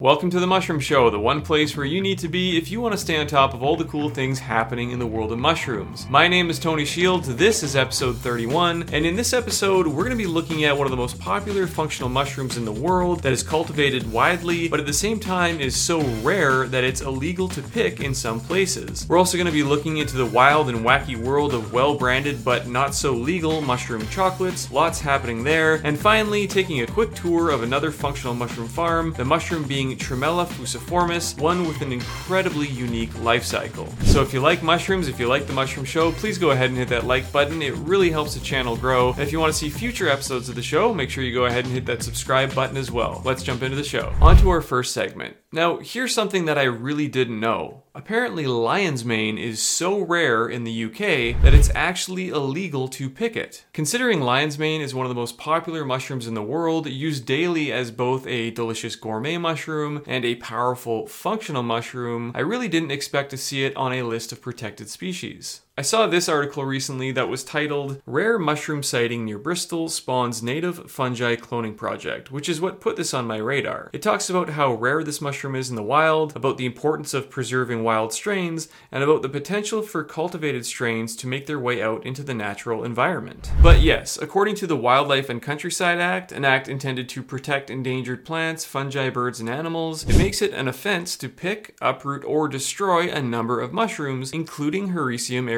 Welcome to the Mushroom Show, the one place where you need to be if you want to stay on top of all the cool things happening in the world of mushrooms. My name is Tony Shields, this is episode 31, and in this episode, we're going to be looking at one of the most popular functional mushrooms in the world that is cultivated widely, but at the same time is so rare that it's illegal to pick in some places. We're also going to be looking into the wild and wacky world of well branded but not so legal mushroom chocolates, lots happening there, and finally, taking a quick tour of another functional mushroom farm, the mushroom being Tremella fuciformis, one with an incredibly unique life cycle. So if you like mushrooms, if you like the Mushroom Show, please go ahead and hit that like button. It really helps the channel grow. And if you want to see future episodes of the show, make sure you go ahead and hit that subscribe button as well. Let's jump into the show. On to our first segment. Now, here's something that I really didn't know. Apparently, lion's mane is so rare in the UK that it's actually illegal to pick it. Considering lion's mane is one of the most popular mushrooms in the world, used daily as both a delicious gourmet mushroom and a powerful functional mushroom, I really didn't expect to see it on a list of protected species. I saw this article recently that was titled Rare Mushroom Sighting Near Bristol Spawns Native Fungi Cloning Project, which is what put this on my radar. It talks about how rare this mushroom is in the wild, about the importance of preserving wild strains, and about the potential for cultivated strains to make their way out into the natural environment. But yes, according to the Wildlife and Countryside Act, an act intended to protect endangered plants, fungi, birds, and animals, it makes it an offense to pick, uproot, or destroy a number of mushrooms, including Hericium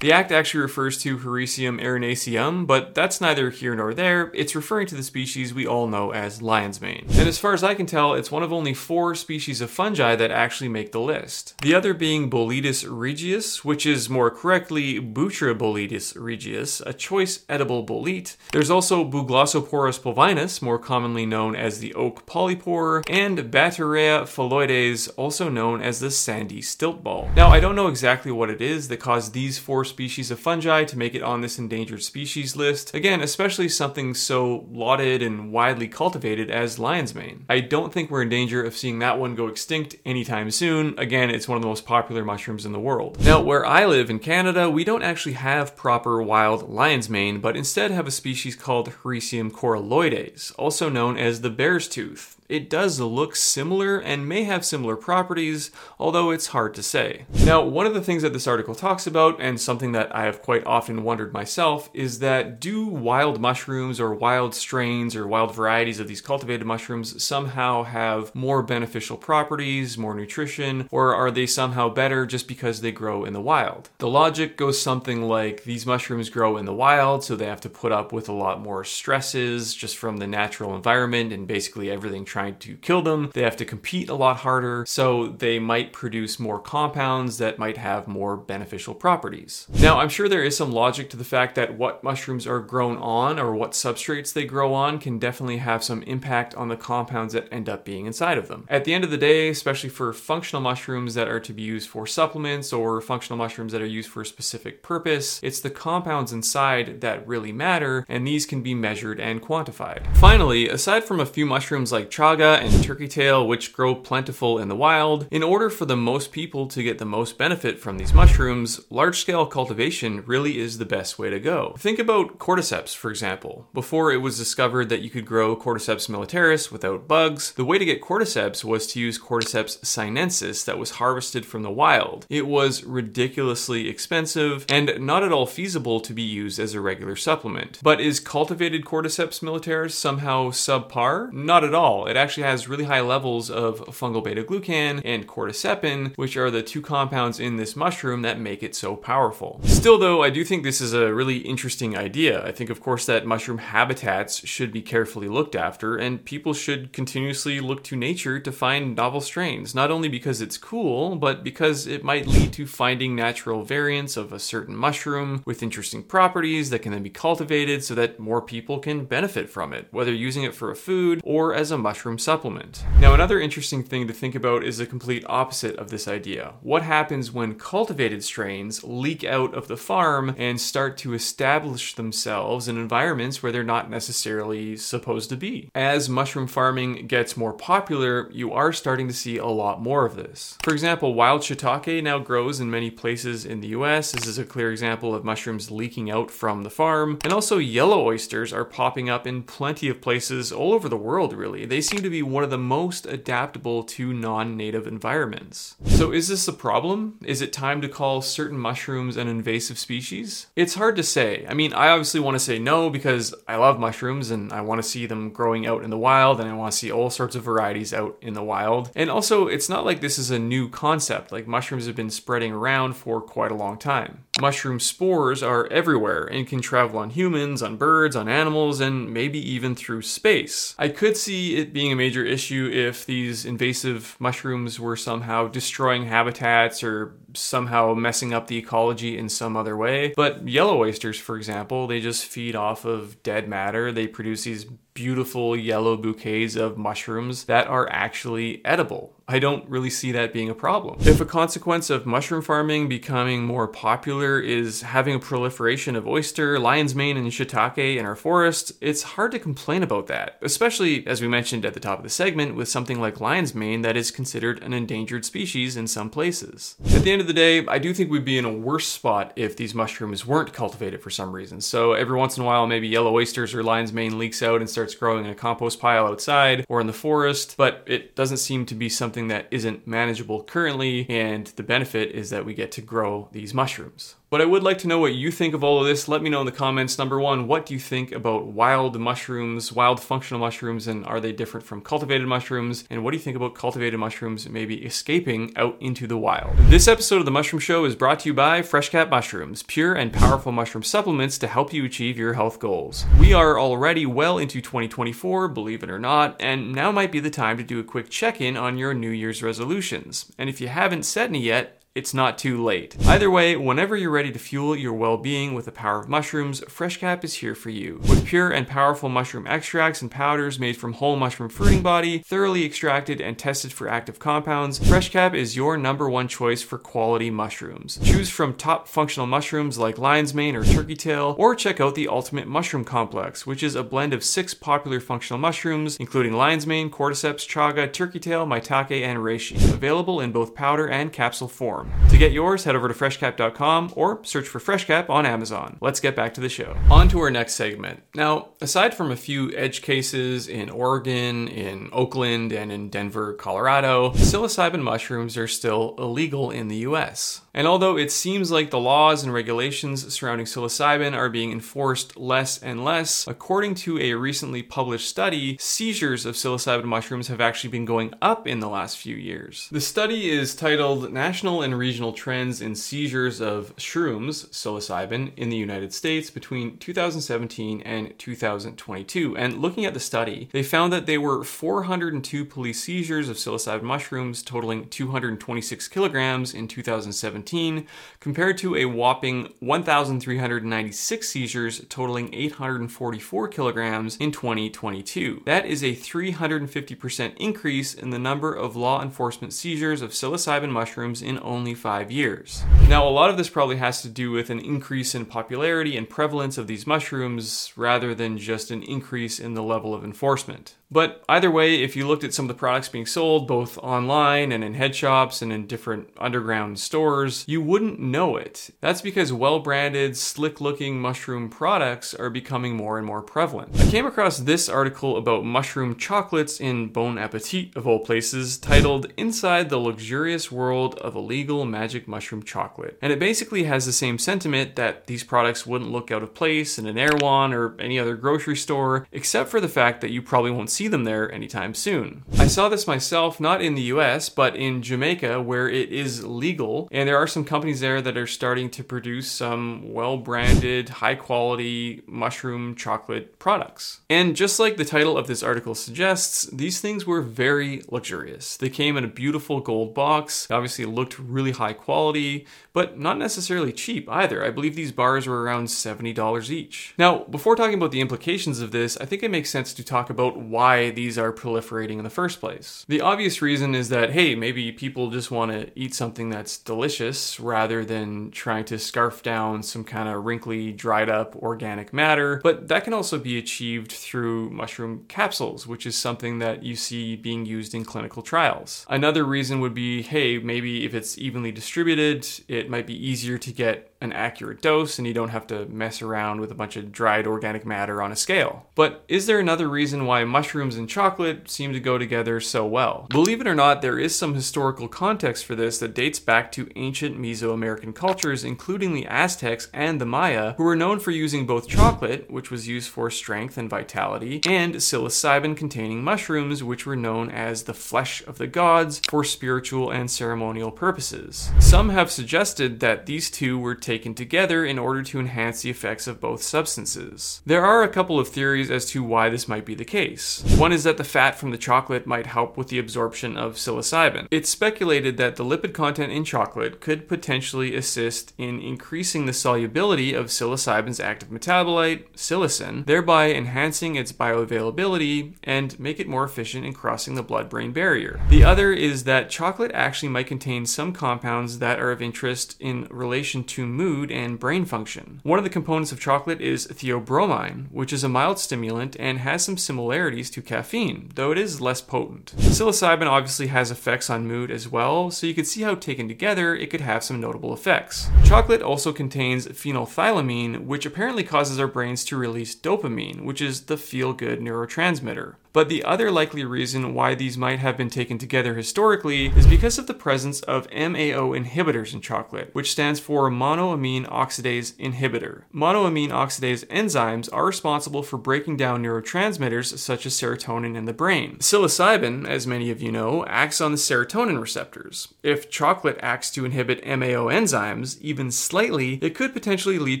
The act actually refers to Hericium erinaceum, but that's neither here nor there. It's referring to the species we all know as lion's mane. And as far as I can tell, it's one of only four species of fungi that actually make the list. The other being Boletus regius, which is more correctly Butyriboletus regius, a choice edible bolete. There's also Buglossoporus pulvinus, more commonly known as the oak polypore, and Battarrea phalloides, also known as the sandy stilt ball. Now, I don't know exactly what it is that caused these four species of fungi to make it on this endangered species list. Again, especially something so lauded and widely cultivated as lion's mane. I don't think we're in danger of seeing that one go extinct anytime soon. Again, it's one of the most popular mushrooms in the world. Now, where I live in Canada, we don't actually have proper wild lion's mane, but instead have a species called Hericium coralloides, also known as the bear's tooth. It does look similar and may have similar properties, although it's hard to say. Now, one of the things that this article talks about, and something that I have quite often wondered myself, is that do wild mushrooms or wild strains or wild varieties of these cultivated mushrooms somehow have more beneficial properties, more nutrition, or are they somehow better just because they grow in the wild? The logic goes something like these mushrooms grow in the wild, so they have to put up with a lot more stresses just from the natural environment and basically everything trying to kill them. They have to compete a lot harder, so they might produce more compounds that might have more beneficial properties. Now, I'm sure there is some logic to the fact that what mushrooms are grown on or what substrates they grow on can definitely have some impact on the compounds that end up being inside of them. At the end of the day, especially for functional mushrooms that are to be used for supplements or functional mushrooms that are used for a specific purpose, it's the compounds inside that really matter, and these can be measured and quantified. Finally, aside from a few mushrooms like and turkey tail, which grow plentiful in the wild, in order for the most people to get the most benefit from these mushrooms, large scale cultivation really is the best way to go. Think about cordyceps, for example. Before it was discovered that you could grow Cordyceps militaris without bugs, the way to get cordyceps was to use Cordyceps sinensis that was harvested from the wild. It was ridiculously expensive and not at all feasible to be used as a regular supplement. But is cultivated Cordyceps militaris somehow subpar? Not at all. It actually has really high levels of fungal beta glucan and cordycepin, which are the two compounds in this mushroom that make it so powerful. Still, though, I do think this is a really interesting idea. I think, of course, that mushroom habitats should be carefully looked after, and people should continuously look to nature to find novel strains, not only because it's cool, but because it might lead to finding natural variants of a certain mushroom with interesting properties that can then be cultivated so that more people can benefit from it, whether using it for a food or as a mushroom supplement. Now, another interesting thing to think about is the complete opposite of this idea. What happens when cultivated strains leak out of the farm and start to establish themselves in environments where they're not necessarily supposed to be? As mushroom farming gets more popular, you are starting to see a lot more of this. For example, wild shiitake now grows in many places in the US. This is a clear example of mushrooms leaking out from the farm. And also, yellow oysters are popping up in plenty of places all over the world, really. They seem to be one of the most adaptable to non native environments. So, is this a problem? Is it time to call certain mushrooms an invasive species? It's hard to say. I mean, I obviously want to say no because I love mushrooms and I want to see them growing out in the wild and I want to see all sorts of varieties out in the wild. And also, it's not like this is a new concept, like, mushrooms have been spreading around for quite a long time. Mushroom spores are everywhere and can travel on humans, on birds, on animals, and maybe even through space. I could see it being a major issue if these invasive mushrooms were somehow destroying habitats or somehow messing up the ecology in some other way. But yellow oysters, for example, they just feed off of dead matter. They produce these beautiful yellow bouquets of mushrooms that are actually edible. I don't really see that being a problem. If a consequence of mushroom farming becoming more popular is having a proliferation of oyster, lion's mane, and shiitake in our forests, it's hard to complain about that, especially as we mentioned at the top of the segment with something like lion's mane that is considered an endangered species in some places. At the end of the day, I do think we'd be in a worse spot if these mushrooms weren't cultivated for some reason. So every once in a while, maybe yellow oysters or lion's mane leaks out and starts growing in a compost pile outside or in the forest, but it doesn't seem to be something that isn't manageable currently, and the benefit is that we get to grow these mushrooms. But I would like to know what you think of all of this. Let me know in the comments. Number one, what do you think about wild mushrooms, wild functional mushrooms, and are they different from cultivated mushrooms? And what do you think about cultivated mushrooms maybe escaping out into the wild? This episode of The Mushroom Show is brought to you by FreshCap Mushrooms, pure and powerful mushroom supplements to help you achieve your health goals. We are already well into 2024, believe it or not, and now might be the time to do a quick check in on your New Year's resolutions. And if you haven't set any yet, it's not too late. Either way, whenever you're ready to fuel your well-being with the power of mushrooms, FreshCap is here for you. With pure and powerful mushroom extracts and powders made from whole mushroom fruiting body, thoroughly extracted and tested for active compounds, FreshCap is your number one choice for quality mushrooms. Choose from top functional mushrooms like lion's mane or turkey tail, or check out the Ultimate Mushroom Complex, which is a blend of six popular functional mushrooms, including lion's mane, cordyceps, chaga, turkey tail, maitake, and reishi, available in both powder and capsule form. To get yours, head over to freshcap.com or search for Freshcap on Amazon. Let's get back to the show. On to our next segment. Now, aside from a few edge cases in Oregon, in Oakland, and in Denver, Colorado, psilocybin mushrooms are still illegal in the US. And although it seems like the laws and regulations surrounding psilocybin are being enforced less and less, according to a recently published study, seizures of psilocybin mushrooms have actually been going up in the last few years. The study is titled National and regional trends in seizures of shrooms, psilocybin, in the United States between 2017 and 2022. And looking at the study, they found that there were 402 police seizures of psilocybin mushrooms totaling 226 kilograms in 2017, compared to a whopping 1,396 seizures totaling 844 kilograms in 2022. That is a 350% increase in the number of law enforcement seizures of psilocybin mushrooms in only only five years. Now, a lot of this probably has to do with an increase in popularity and prevalence of these mushrooms rather than just an increase in the level of enforcement. But either way, if you looked at some of the products being sold both online and in head shops and in different underground stores, you wouldn't know it. That's because well branded, slick looking mushroom products are becoming more and more prevalent. I came across this article about mushroom chocolates in Bon Appetit, of all places, titled Inside the Luxurious World of Illegal Magic Mushroom Chocolate. And it basically has the same sentiment that these products wouldn't look out of place in an Erewhon or any other grocery store, except for the fact that you probably won't see them there anytime soon. I saw this myself not in the US, but in Jamaica where it is legal, and there are some companies there that are starting to produce some well branded, high quality mushroom chocolate products. And just like the title of this article suggests, these things were very luxurious. They came in a beautiful gold box, obviously looked really high quality, but not necessarily cheap either. I believe these bars were around $70 each. Now, before talking about the implications of this, I think it makes sense to talk about why these are proliferating in the first place. The obvious reason is that, hey, maybe people just want to eat something that's delicious rather than trying to scarf down some kind of wrinkly, dried up organic matter, but that can also be achieved through mushroom capsules, which is something that you see being used in clinical trials. Another reason would be, hey, maybe if it's evenly distributed, it might be easier to get an accurate dose and you don't have to mess around with a bunch of dried organic matter on a scale. But is there another reason why mushrooms and chocolate seem to go together so well? Believe it or not, there is some historical context for this that dates back to ancient Mesoamerican cultures, including the Aztecs and the Maya, who were known for using both chocolate, which was used for strength and vitality, and psilocybin containing mushrooms, which were known as the flesh of the gods for spiritual and ceremonial purposes. Some have suggested that these two were taken together in order to enhance the effects of both substances. There are a couple of theories as to why this might be the case. One is that the fat from the chocolate might help with the absorption of psilocybin. It's speculated that the lipid content in chocolate could potentially assist in increasing the solubility of psilocybin's active metabolite, psilocin, thereby enhancing its bioavailability and make it more efficient in crossing the blood brain barrier. The other is that chocolate actually might contain some compounds that are of interest in relation to mood and brain function. One of the components of chocolate is theobromine, which is a mild stimulant and has some similarities to caffeine, though it is less potent. Psilocybin obviously has effects on mood as well, so you can see how taken together it could have some notable effects. Chocolate also contains phenethylamine, which apparently causes our brains to release dopamine, which is the feel good neurotransmitter. But the other likely reason why these might have been taken together historically is because of the presence of MAO inhibitors in chocolate, which stands for monoamine oxidase inhibitor. Monoamine oxidase enzymes are responsible for breaking down neurotransmitters such as serotonin in the brain. Psilocybin, as many of you know, acts on the serotonin receptors. If chocolate acts to inhibit MAO enzymes, even slightly, it could potentially lead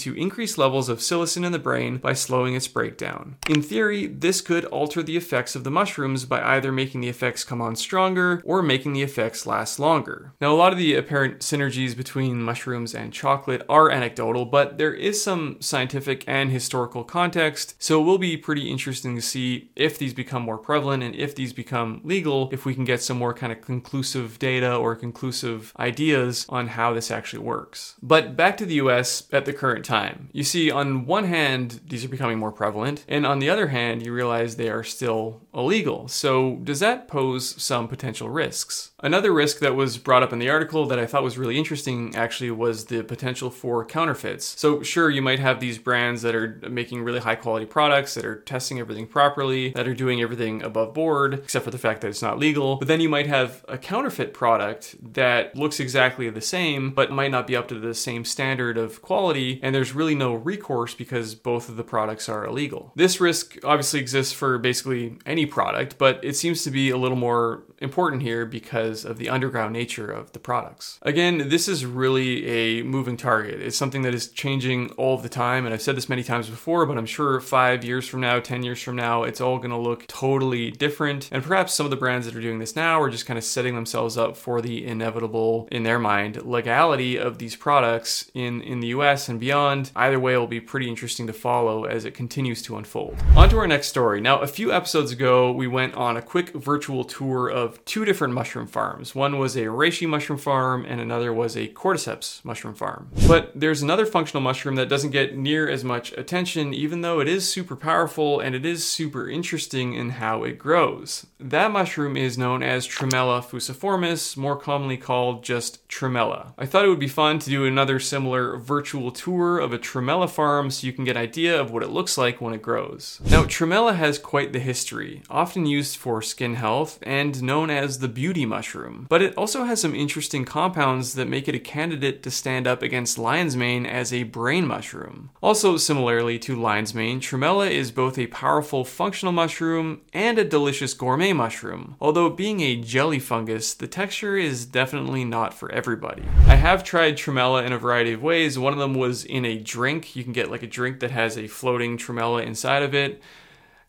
to increased levels of psilocin in the brain by slowing its breakdown. In theory, this could alter the effect effects of the mushrooms by either making the effects come on stronger or making the effects last longer. Now, a lot of the apparent synergies between mushrooms and chocolate are anecdotal, but there is some scientific and historical context, so it will be pretty interesting to see if these become more prevalent and if these become legal, if we can get some more kind of conclusive data or conclusive ideas on how this actually works. But back to the US at the current time. You see, on one hand, these are becoming more prevalent, and on the other hand, you realize they are still illegal. So, does that pose some potential risks? Another risk that was brought up in the article that I thought was really interesting actually was the potential for counterfeits. So, sure, you might have these brands that are making really high quality products that are testing everything properly, that are doing everything above board, except for the fact that it's not legal. But then you might have a counterfeit product that looks exactly the same, but might not be up to the same standard of quality, and there's really no recourse because both of the products are illegal. This risk obviously exists for basically any product, but it seems to be a little more important here because of the underground nature of the products. Again, this is really a moving target. It's something that is changing all the time, and I've said this many times before, but I'm sure five years from now, 10 years from now, it's all gonna look totally different. And perhaps some of the brands that are doing this now are just kind of setting themselves up for the inevitable, in their mind, legality of these products in, in the US and beyond. Either way, will be pretty interesting to follow as it continues to unfold. On to our next story. Now, a few episodes ago, we went on a quick virtual tour of two different mushroom farms. One was a reishi mushroom farm, and another was a cordyceps mushroom farm. But there's another functional mushroom that doesn't get near as much attention, even though it is super powerful and it is super interesting in how it grows. That mushroom is known as Tremella fuciformis, more commonly called just Tremella. I thought it would be fun to do another similar virtual tour of a Tremella farm so you can get an idea of what it looks like when it grows. Now, Tremella has quite the history, often used for skin health and known as the beauty mushroom, but it also has some interesting compounds that make it a candidate to stand up against lion's mane as a brain mushroom. Also, similarly to lion's mane, Tremella is both a powerful functional mushroom and a delicious gourmet mushroom. Although being a jelly fungus, the texture is definitely not for everybody. I have tried Tremella in a variety of ways. One of them was in a drink. You can get like a drink that has a floating Tremella inside of it.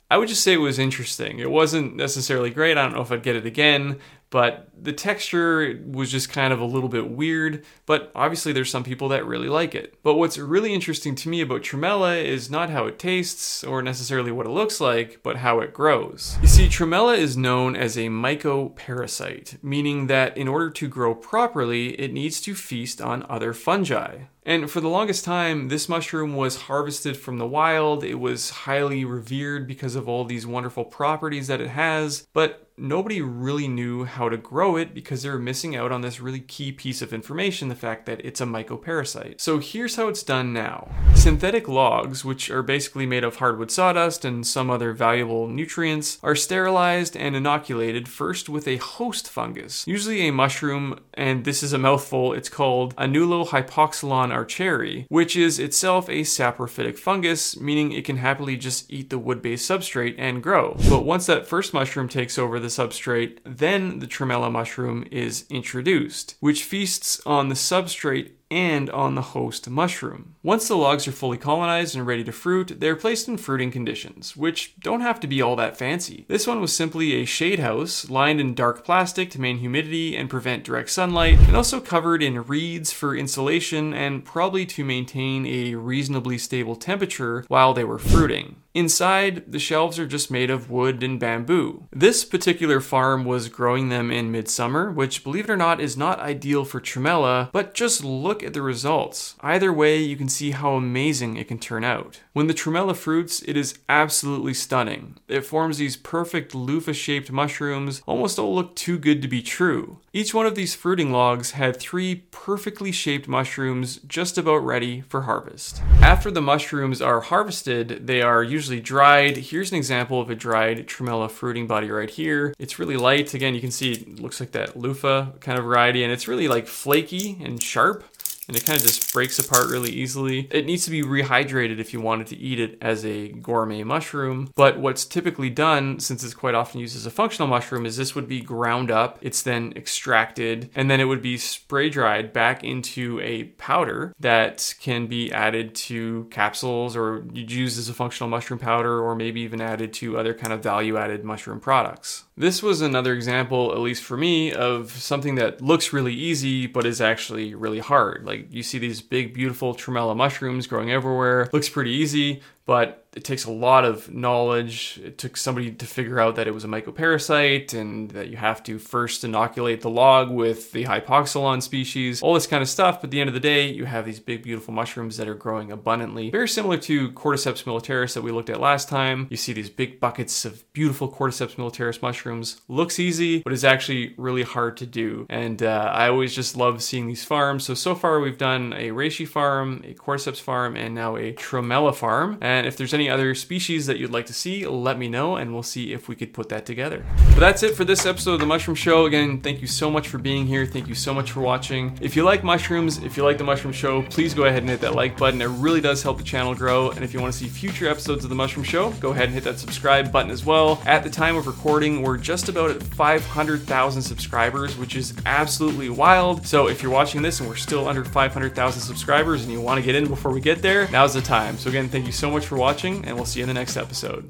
I would just say it was interesting. It wasn't necessarily great. I don't know if I'd get it again, but the texture was just kind of a little bit weird. But obviously, there's some people that really like it. But what's really interesting to me about Tremella is not how it tastes or necessarily what it looks like, but how it grows. You see, Tremella is known as a mycoparasite, meaning that in order to grow properly, it needs to feast on other fungi. And for the longest time, this mushroom was harvested from the wild. It was highly revered because of all these wonderful properties that it has. But nobody really knew how to grow it because they were missing out on this really key piece of information the fact that it's a mycoparasite. So here's how it's done now synthetic logs, which are basically made of hardwood sawdust and some other valuable nutrients, are sterilized and inoculated first with a host fungus, usually a mushroom, and this is a mouthful, it's called Annulohypoxylon archeri, which is itself a saprophytic fungus, meaning it can happily just eat the wood based substrate and grow. But once that first mushroom takes over the substrate, then the tremella mushroom is introduced, which feasts on the substrate and on the host mushroom. Once the logs are fully colonized and ready to fruit, they're placed in fruiting conditions, which don't have to be all that fancy. This one was simply a shade house lined in dark plastic to maintain humidity and prevent direct sunlight, and also covered in reeds for insulation and probably to maintain a reasonably stable temperature while they were fruiting. Inside, the shelves are just made of wood and bamboo. This particular farm was growing them in midsummer, which, believe it or not, is not ideal for tremella, but just look at the results. Either way, you can see how amazing it can turn out. When the tremella fruits, it is absolutely stunning. It forms these perfect loofah shaped mushrooms, almost all look too good to be true. Each one of these fruiting logs had three perfectly shaped mushrooms just about ready for harvest. After the mushrooms are harvested, they are usually usually dried. Here's an example of a dried tremella fruiting body right here. It's really light. Again, you can see it looks like that loofah kind of variety, and it's really like flaky and sharp and it kind of just breaks apart really easily. It needs to be rehydrated if you wanted to eat it as a gourmet mushroom. But what's typically done, since it's quite often used as a functional mushroom, is this would be ground up, it's then extracted, and then it would be spray dried back into a powder that can be added to capsules or used as a functional mushroom powder, or maybe even added to other kind of value added mushroom products. This was another example, at least for me, of something that looks really easy but is actually really hard. Like you see these big, beautiful tremella mushrooms growing everywhere. Looks pretty easy, but it takes a lot of knowledge. It took somebody to figure out that it was a mycoparasite and that you have to first inoculate the log with the hypoxylon species, all this kind of stuff. But at the end of the day, you have these big, beautiful mushrooms that are growing abundantly. Very similar to Cordyceps militaris that we looked at last time. You see these big buckets of beautiful Cordyceps militaris mushrooms. Looks easy, but is actually really hard to do. And uh, I always just love seeing these farms. So, so far we've done a reishi farm, a Cordyceps farm, and now a Tremella farm. And if there's any other species that you'd like to see, let me know and we'll see if we could put that together. But that's it for this episode of The Mushroom Show. Again, thank you so much for being here. Thank you so much for watching. If you like mushrooms, if you like The Mushroom Show, please go ahead and hit that like button. It really does help the channel grow. And if you want to see future episodes of The Mushroom Show, go ahead and hit that subscribe button as well. At the time of recording, we're just about at 500,000 subscribers, which is absolutely wild. So if you're watching this and we're still under 500,000 subscribers and you want to get in before we get there, now's the time. So again, thank you so much for watching, and we'll see you in the next episode.